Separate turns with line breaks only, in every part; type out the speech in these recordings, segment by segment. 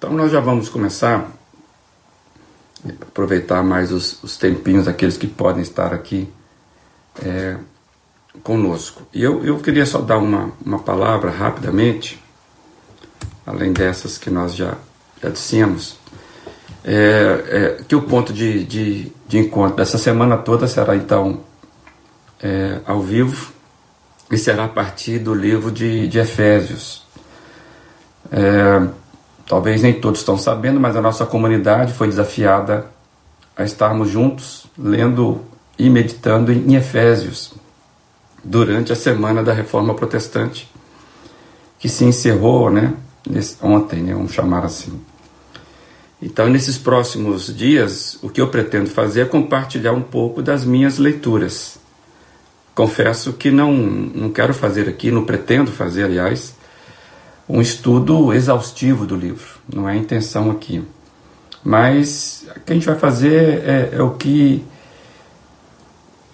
Então nós já vamos começar aproveitar mais os, os tempinhos daqueles que podem estar aqui é, conosco. E eu, eu queria só dar uma, uma palavra rapidamente, além dessas que nós já, já dissemos, é, é, que o ponto de, de, de, encontro dessa semana toda será então é, ao vivo e será a partir do livro de, de Efésios. É, talvez nem todos estão sabendo, mas a nossa comunidade foi desafiada a estarmos juntos lendo e meditando em Efésios durante a semana da Reforma Protestante, que se encerrou né, ontem, né, vamos chamar assim. Então, nesses próximos dias, o que eu pretendo fazer é compartilhar um pouco das minhas leituras. Confesso que não, não quero fazer aqui, não pretendo fazer, aliás, um estudo exaustivo do livro, não é a intenção aqui. Mas o que a gente vai fazer é, é o que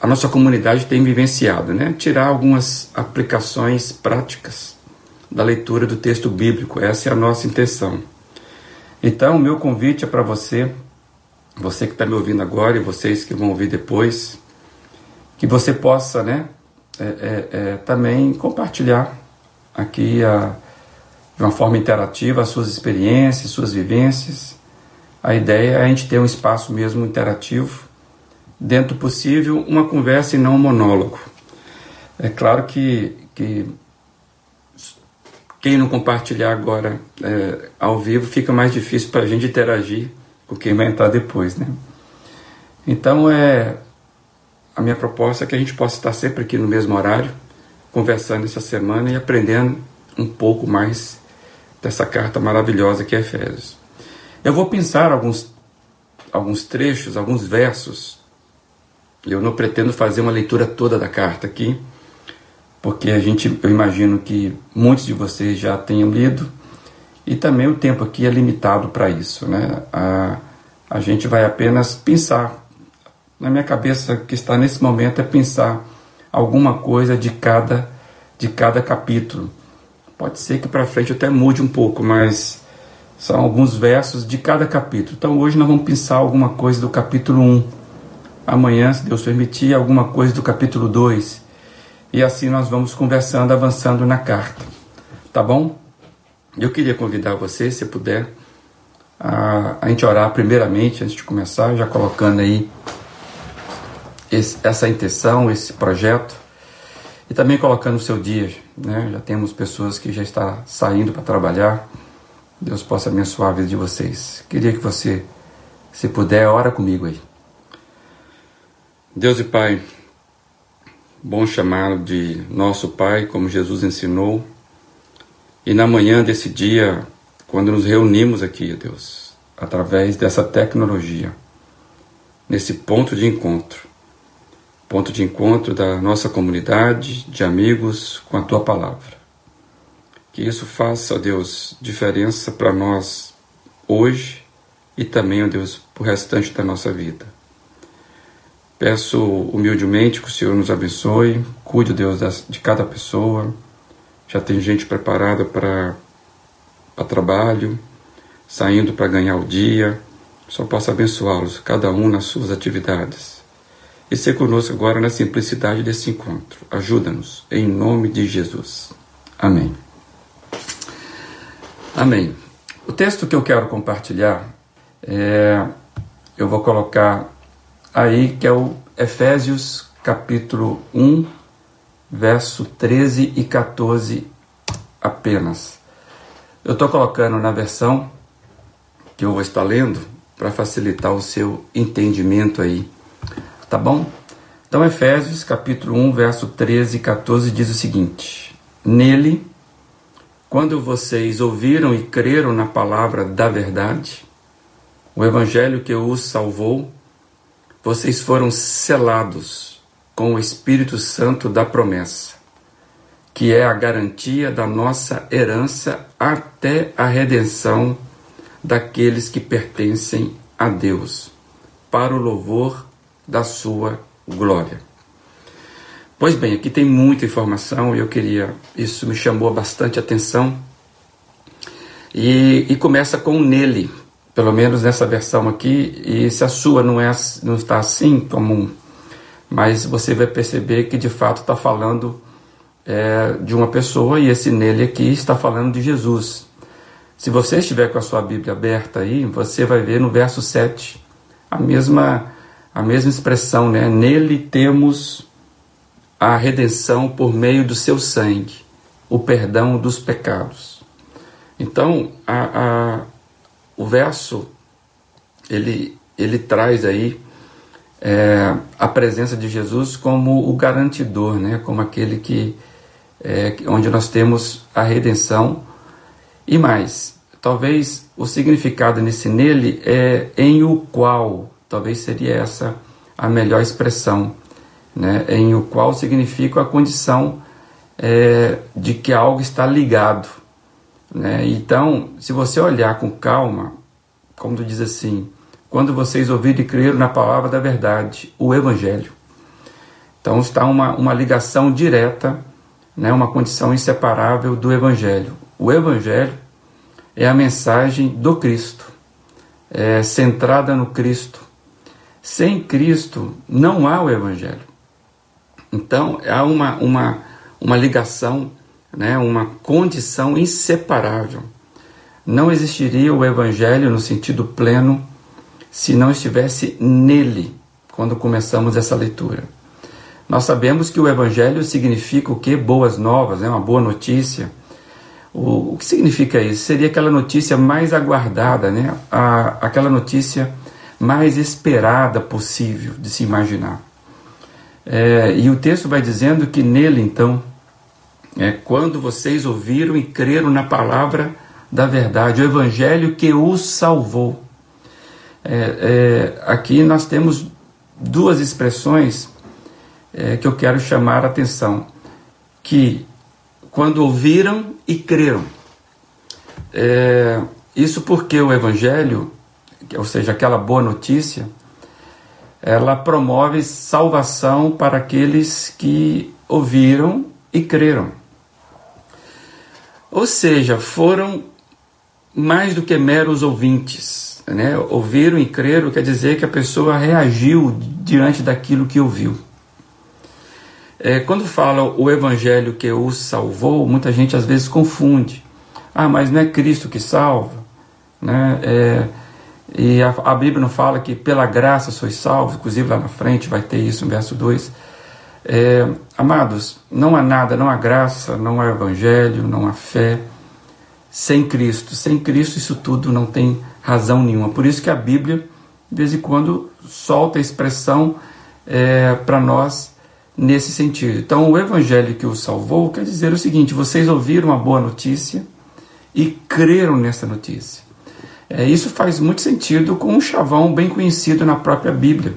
a nossa comunidade tem vivenciado, né? Tirar algumas aplicações práticas da leitura do texto bíblico. Essa é a nossa intenção. Então, o meu convite é para você, você que está me ouvindo agora e vocês que vão ouvir depois, que você possa, né, é, é, é, também compartilhar aqui a, de uma forma interativa as suas experiências, suas vivências. A ideia é a gente ter um espaço mesmo interativo dentro do possível, uma conversa e não um monólogo. É claro que, que quem não compartilhar agora é, ao vivo fica mais difícil para a gente interagir com quem vai entrar depois, né? Então é a minha proposta é que a gente possa estar sempre aqui no mesmo horário, conversando essa semana e aprendendo um pouco mais dessa carta maravilhosa que é Efésios. Eu vou pensar alguns alguns trechos, alguns versos eu não pretendo fazer uma leitura toda da carta aqui, porque a gente, eu imagino que muitos de vocês já tenham lido e também o tempo aqui é limitado para isso, né? A, a gente vai apenas pensar. Na minha cabeça que está nesse momento é pensar alguma coisa de cada de cada capítulo. Pode ser que para frente até mude um pouco, mas são alguns versos de cada capítulo. Então hoje nós vamos pensar alguma coisa do capítulo 1 amanhã, se Deus permitir, alguma coisa do capítulo 2. E assim nós vamos conversando, avançando na carta. Tá bom? Eu queria convidar você, se puder, a, a gente orar primeiramente, antes de começar, já colocando aí esse, essa intenção, esse projeto, e também colocando o seu dia. Né? Já temos pessoas que já estão saindo para trabalhar. Deus possa abençoar a vida de vocês. Queria que você, se puder, ora comigo aí. Deus e Pai, bom chamá-lo de nosso Pai, como Jesus ensinou. E na manhã desse dia, quando nos reunimos aqui, Deus, através dessa tecnologia, nesse ponto de encontro, ponto de encontro da nossa comunidade, de amigos, com a tua palavra. Que isso faça, ó Deus, diferença para nós hoje e também, ó Deus, para o restante da nossa vida. Peço humildemente que o Senhor nos abençoe, cuide, Deus, de cada pessoa. Já tem gente preparada para trabalho, saindo para ganhar o dia. Só possa abençoá-los, cada um nas suas atividades. E ser conosco agora na simplicidade desse encontro. Ajuda-nos, em nome de Jesus. Amém. Amém. O texto que eu quero compartilhar, é, eu vou colocar aí que é o Efésios capítulo 1, verso 13 e 14 apenas. Eu estou colocando na versão que eu vou estar lendo para facilitar o seu entendimento aí, tá bom? Então, Efésios capítulo 1, verso 13 e 14 diz o seguinte: Nele, quando vocês ouviram e creram na palavra da verdade, o evangelho que os salvou, vocês foram selados com o Espírito Santo da promessa, que é a garantia da nossa herança até a redenção daqueles que pertencem a Deus, para o louvor da sua glória. Pois bem, aqui tem muita informação e eu queria, isso me chamou bastante atenção. E, e começa com nele, pelo menos nessa versão aqui, e se a sua não, é, não está assim comum, mas você vai perceber que de fato está falando é, de uma pessoa e esse nele aqui está falando de Jesus. Se você estiver com a sua Bíblia aberta aí, você vai ver no verso 7 a mesma, a mesma expressão, né? Nele temos a redenção por meio do seu sangue, o perdão dos pecados. Então, a, a, o verso ele, ele traz aí é, a presença de Jesus como o garantidor, né? como aquele que é, onde nós temos a redenção e mais. Talvez o significado nesse nele é em o qual, talvez seria essa a melhor expressão, né? em o qual significa a condição é, de que algo está ligado. Né? Então, se você olhar com calma, como diz assim, quando vocês ouvirem e creram na palavra da verdade, o Evangelho. Então está uma, uma ligação direta, né, uma condição inseparável do Evangelho. O Evangelho é a mensagem do Cristo, é centrada no Cristo. Sem Cristo não há o Evangelho. Então há uma, uma, uma ligação, né, uma condição inseparável. Não existiria o Evangelho no sentido pleno se não estivesse nele quando começamos essa leitura. Nós sabemos que o Evangelho significa o que? Boas novas, né? uma boa notícia. O, o, que significa isso? Seria aquela notícia mais aguardada, né? A, aquela notícia mais esperada possível de se imaginar. É, e o texto vai dizendo que nele, então, é, quando vocês ouviram e creram na palavra da verdade, o Evangelho que os salvou. É, é, aqui nós temos duas expressões é, que eu quero chamar a atenção, que quando ouviram e creram. É, isso porque o Evangelho, ou seja, aquela boa notícia, ela promove salvação para aqueles que ouviram e creram. Ou seja, foram mais do que meros ouvintes. Né? Ouviram e creram quer dizer que a pessoa reagiu diante daquilo que ouviu. É, quando fala o evangelho que o salvou, muita gente às vezes confunde. Ah, mas não é Cristo que salva? Né? É, e a, a, Bíblia não fala que pela graça sois salvos, inclusive lá na frente vai ter isso no verso 2. É, amados, não há nada, não há graça, não há evangelho, não há fé sem Cristo. Sem Cristo isso tudo não tem razão nenhuma. Por isso que a Bíblia, de vez em quando, solta a expressão é, para nós nesse sentido. Então, o evangelho que o salvou quer dizer o seguinte: vocês ouviram a boa notícia e creram nessa notícia. É, isso faz muito sentido com um chavão bem conhecido na própria Bíblia.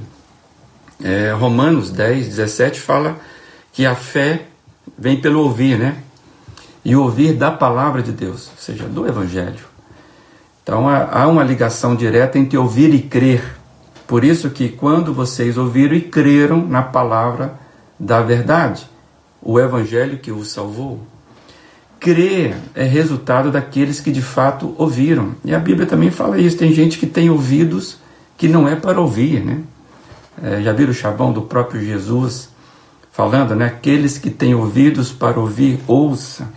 É, Romanos 10, 17 fala que a fé vem pelo ouvir, né? E ouvir da palavra de Deus, ou seja, do Evangelho. Então há uma ligação direta entre ouvir e crer. Por isso que quando vocês ouviram e creram na palavra da verdade, o evangelho que o salvou. Crer é resultado daqueles que de fato ouviram. E a Bíblia também fala isso. Tem gente que tem ouvidos que não é para ouvir, né? É, já viram o chabão do próprio Jesus falando, né? Aqueles que têm ouvidos para ouvir, ouça.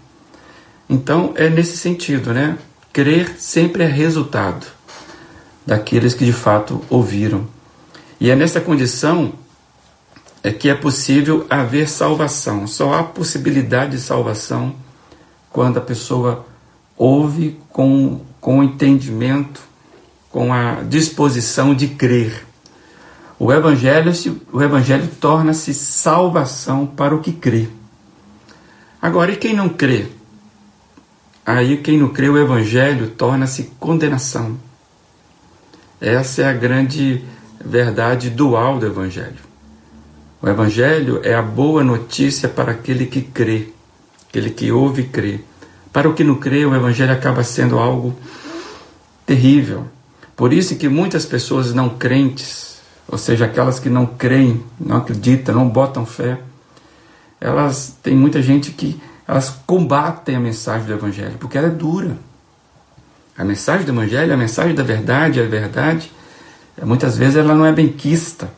Então é nesse sentido, né? Crer sempre é resultado daqueles que de fato ouviram. E é nessa condição é que é possível haver salvação. Só há possibilidade de salvação quando a pessoa ouve com, com o entendimento, com a disposição de crer. O Evangelho, o Evangelho torna-se salvação para o que crê. Agora, e quem não crê? Aí, quem não crê, o Evangelho torna-se condenação. Essa é a grande verdade dual do Evangelho. O Evangelho é a boa notícia para aquele que crê, aquele que ouve e crê. Para o que não crê, o Evangelho acaba sendo algo terrível. Por isso que muitas pessoas não crentes, ou seja, aquelas que não creem, não acreditam, não botam fé, elas tem muita gente que elas combatem a mensagem do Evangelho, porque ela é dura. A mensagem do Evangelho, a mensagem da verdade, a verdade, muitas vezes ela não é bem quista.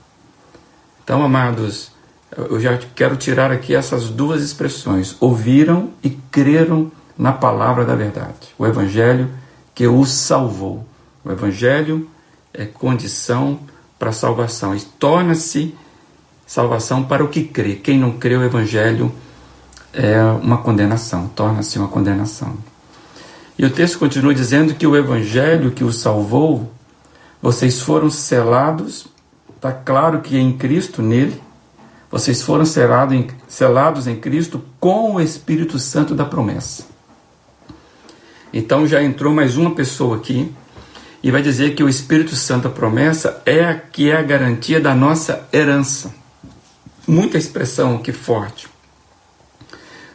Então, amados, eu já quero tirar aqui essas duas expressões: ouviram e creram na palavra da verdade, o Evangelho que os salvou. O Evangelho é condição para salvação e torna-se salvação para o que crê. Quem não crê, o Evangelho é uma condenação, torna-se uma condenação. E o texto continua dizendo que o Evangelho que os salvou, vocês foram selados, está claro que em Cristo, nele, vocês foram selados em, selados em Cristo com o Espírito Santo da promessa. Então já entrou mais uma pessoa aqui e vai dizer que o Espírito Santo da promessa é a que é a garantia da nossa herança. Muita expressão aqui forte.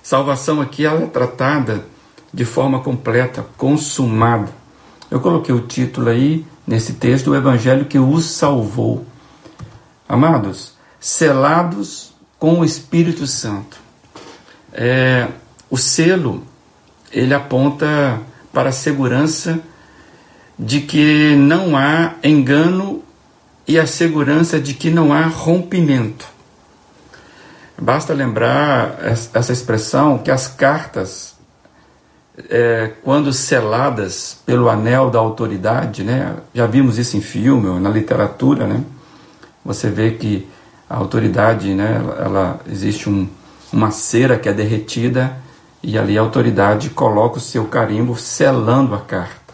Salvação aqui ela é tratada de forma completa, consumada. Eu coloquei o título aí nesse texto, o Evangelho que os salvou. Amados, selados com o Espírito Santo. É, o selo, ele aponta para a segurança de que não há engano e a segurança de que não há rompimento. Basta lembrar essa expressão que as cartas, é, quando seladas pelo anel da autoridade, né, já vimos isso em filme, na literatura, né, você vê que a autoridade, né, ela existe um, uma cera que é derretida e ali a autoridade coloca o seu carimbo selando a carta.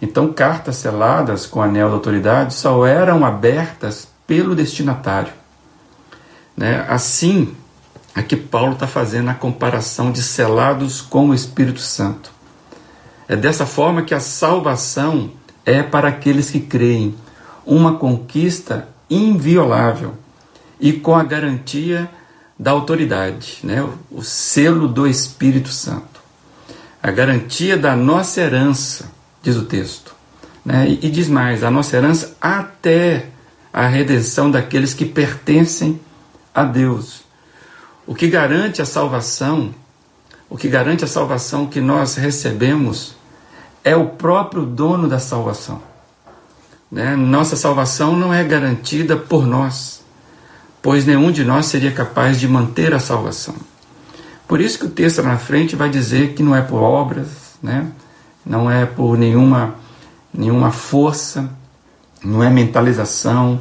Então, cartas seladas com anel da autoridade só eram abertas pelo destinatário. Né? Assim, aqui Paulo está fazendo a comparação de selados com o Espírito Santo. É dessa forma que a salvação é para aqueles que creem, uma conquista inviolável e com a garantia da autoridade, né? o selo do Espírito Santo, a garantia da nossa herança, diz o texto. Né? E, e diz mais: a nossa herança até a redenção daqueles que pertencem a Deus. O que garante a salvação, o que garante a salvação que nós recebemos é o próprio dono da salvação. Né? Nossa salvação não é garantida por nós pois nenhum de nós seria capaz de manter a salvação. Por isso que o texto na frente vai dizer que não é por obras, né? não é por nenhuma, nenhuma força, não é mentalização.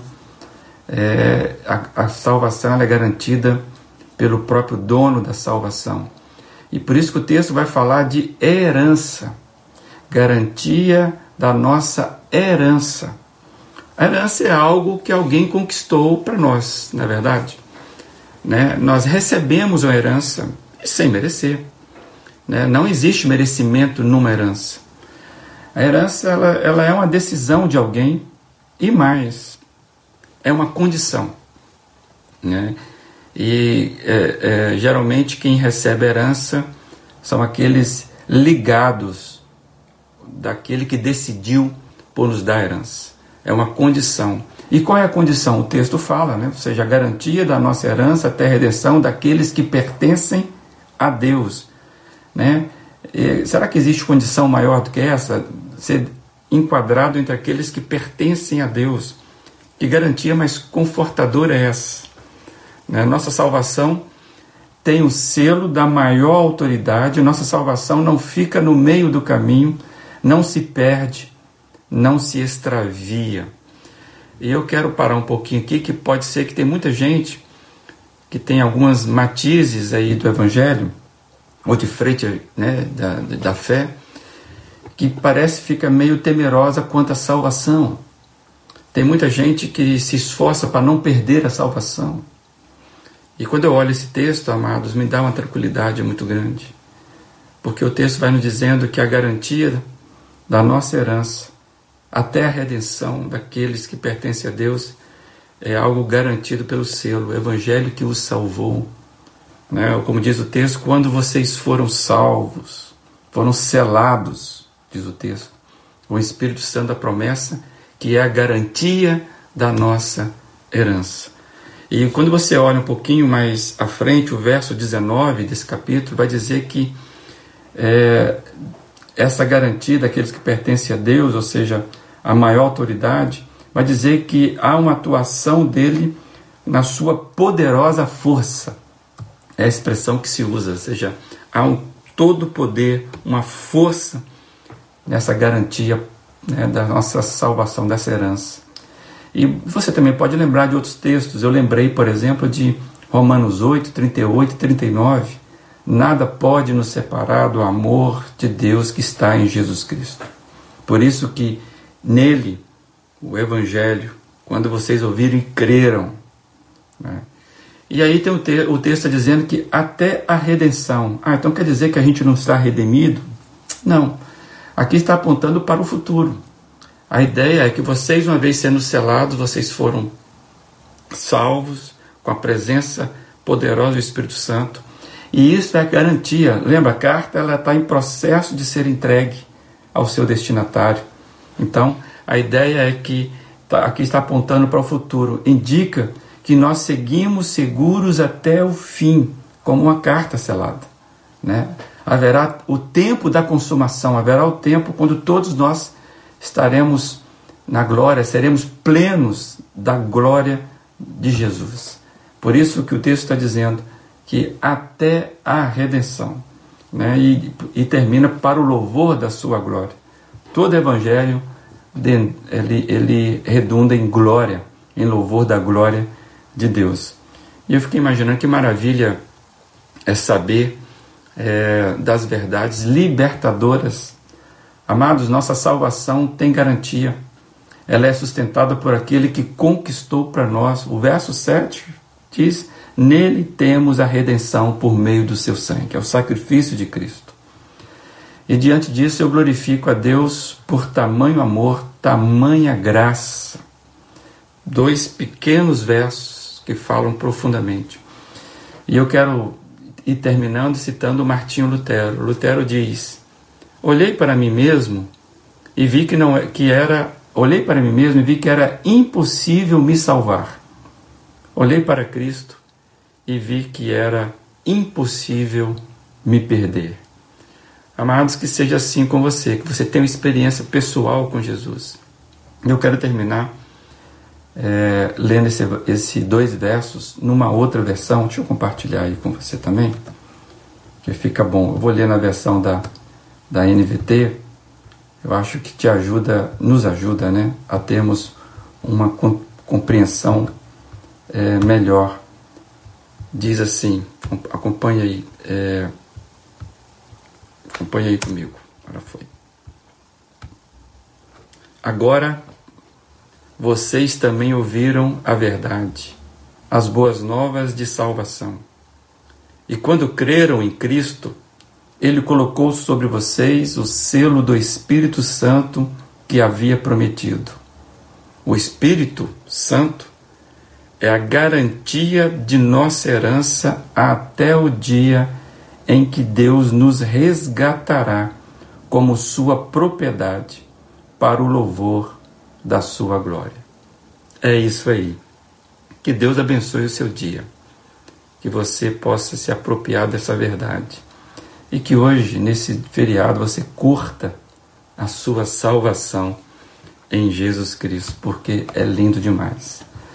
É, a, a salvação é garantida pelo próprio dono da salvação. E por isso que o texto vai falar de herança, garantia da nossa herança. A herança é algo que alguém conquistou para nós, na é verdade. Né? Nós recebemos uma herança sem merecer. Né? Não existe merecimento numa herança. A herança ela, ela é uma decisão de alguém e mais, é uma condição. Né? E é, é, geralmente quem recebe herança são aqueles ligados daquele que decidiu por nos dar herança é uma condição. E qual é a condição? O texto fala, né? ou seja, a garantia da nossa herança até a redenção daqueles que pertencem a Deus. Né? Será que existe condição maior do que essa? Ser enquadrado entre aqueles que pertencem a Deus. Que garantia mais confortadora é essa? Né? Nossa salvação tem o selo da maior autoridade, nossa salvação não fica no meio do caminho, não se perde, não se extravia. E eu quero parar um pouquinho aqui, que pode ser que tem muita gente que tem algumas matizes aí do Evangelho, ou de frente né, da, da fé, que parece fica meio temerosa quanto à salvação. Tem muita gente que se esforça para não perder a salvação. E quando eu olho esse texto, amados, me dá uma tranquilidade muito grande. Porque o texto vai nos dizendo que a garantia da nossa herança até a redenção daqueles que pertencem a Deus é algo garantido pelo selo, o evangelho que os salvou. Né? Como diz o texto, quando vocês foram salvos, foram selados, diz o texto, o Espírito Santo da promessa, que é a garantia da nossa herança. E quando você olha um pouquinho mais à frente, o verso 19 desse capítulo vai dizer que é, essa garantia daqueles que pertencem a Deus, ou seja, a maior autoridade, vai dizer que há uma atuação dele na sua poderosa força. É a expressão que se usa, ou seja, há um todo poder, uma força nessa garantia né, da nossa salvação, dessa herança. E você também pode lembrar de outros textos. Eu lembrei, por exemplo, de Romanos 8, 38 e 39. Nada pode nos separar do amor de Deus que está em Jesus Cristo. Por isso que nele, o Evangelho, quando vocês ouviram e creram. Né? E aí tem o, te o texto dizendo que até a redenção. Ah, então quer dizer que a gente não está redimido? Não. Aqui está apontando para o futuro. A ideia é que vocês, uma vez sendo selados, vocês foram salvos com a presença poderosa do Espírito Santo. E isso é a garantia. Lembra, a carta ela está em processo de ser entregue ao seu destinatário. Então, a ideia é que tá, aqui está apontando para o futuro. Indica que nós seguimos seguros até o fim, como uma carta selada. Né? Haverá o tempo da consumação, haverá o tempo quando todos nós estaremos na glória, seremos plenos da glória de Jesus. Por isso que o texto está dizendo que até a redenção, né? e, e termina para o louvor da sua glória. Todo evangelho ele, ele redunda em glória, em louvor da glória de Deus. E eu fiquei imaginando que maravilha é saber é, das verdades libertadoras Amados, nossa salvação tem garantia. Ela é sustentada por aquele que conquistou para nós. O verso 7 diz: Nele temos a redenção por meio do seu sangue, é o sacrifício de Cristo. E diante disso eu glorifico a Deus por tamanho amor, tamanha graça. Dois pequenos versos que falam profundamente. E eu quero ir terminando citando Martinho Lutero. Lutero diz: Olhei para mim mesmo e vi que não é, que era, olhei para mim mesmo e vi que era impossível me salvar. Olhei para Cristo e vi que era impossível me perder. Amados, que seja assim com você, que você tenha uma experiência pessoal com Jesus. Eu quero terminar é, lendo esses esse dois versos numa outra versão. Deixa eu compartilhar aí com você também, que fica bom. Eu vou ler na versão da da NVT, eu acho que te ajuda, nos ajuda, né, a termos uma compreensão é, melhor. Diz assim, acompanha aí, é, acompanha aí comigo. Agora foi. Agora vocês também ouviram a verdade, as boas novas de salvação. E quando creram em Cristo, ele colocou sobre vocês o selo do Espírito Santo que havia prometido. O Espírito Santo é a garantia de nossa herança até o dia em que Deus nos resgatará como sua propriedade para o louvor da sua glória. É isso aí. Que Deus abençoe o seu dia. Que você possa se apropriar dessa verdade e que hoje, nesse feriado, você curta a sua salvação em Jesus Cristo, porque é lindo demais.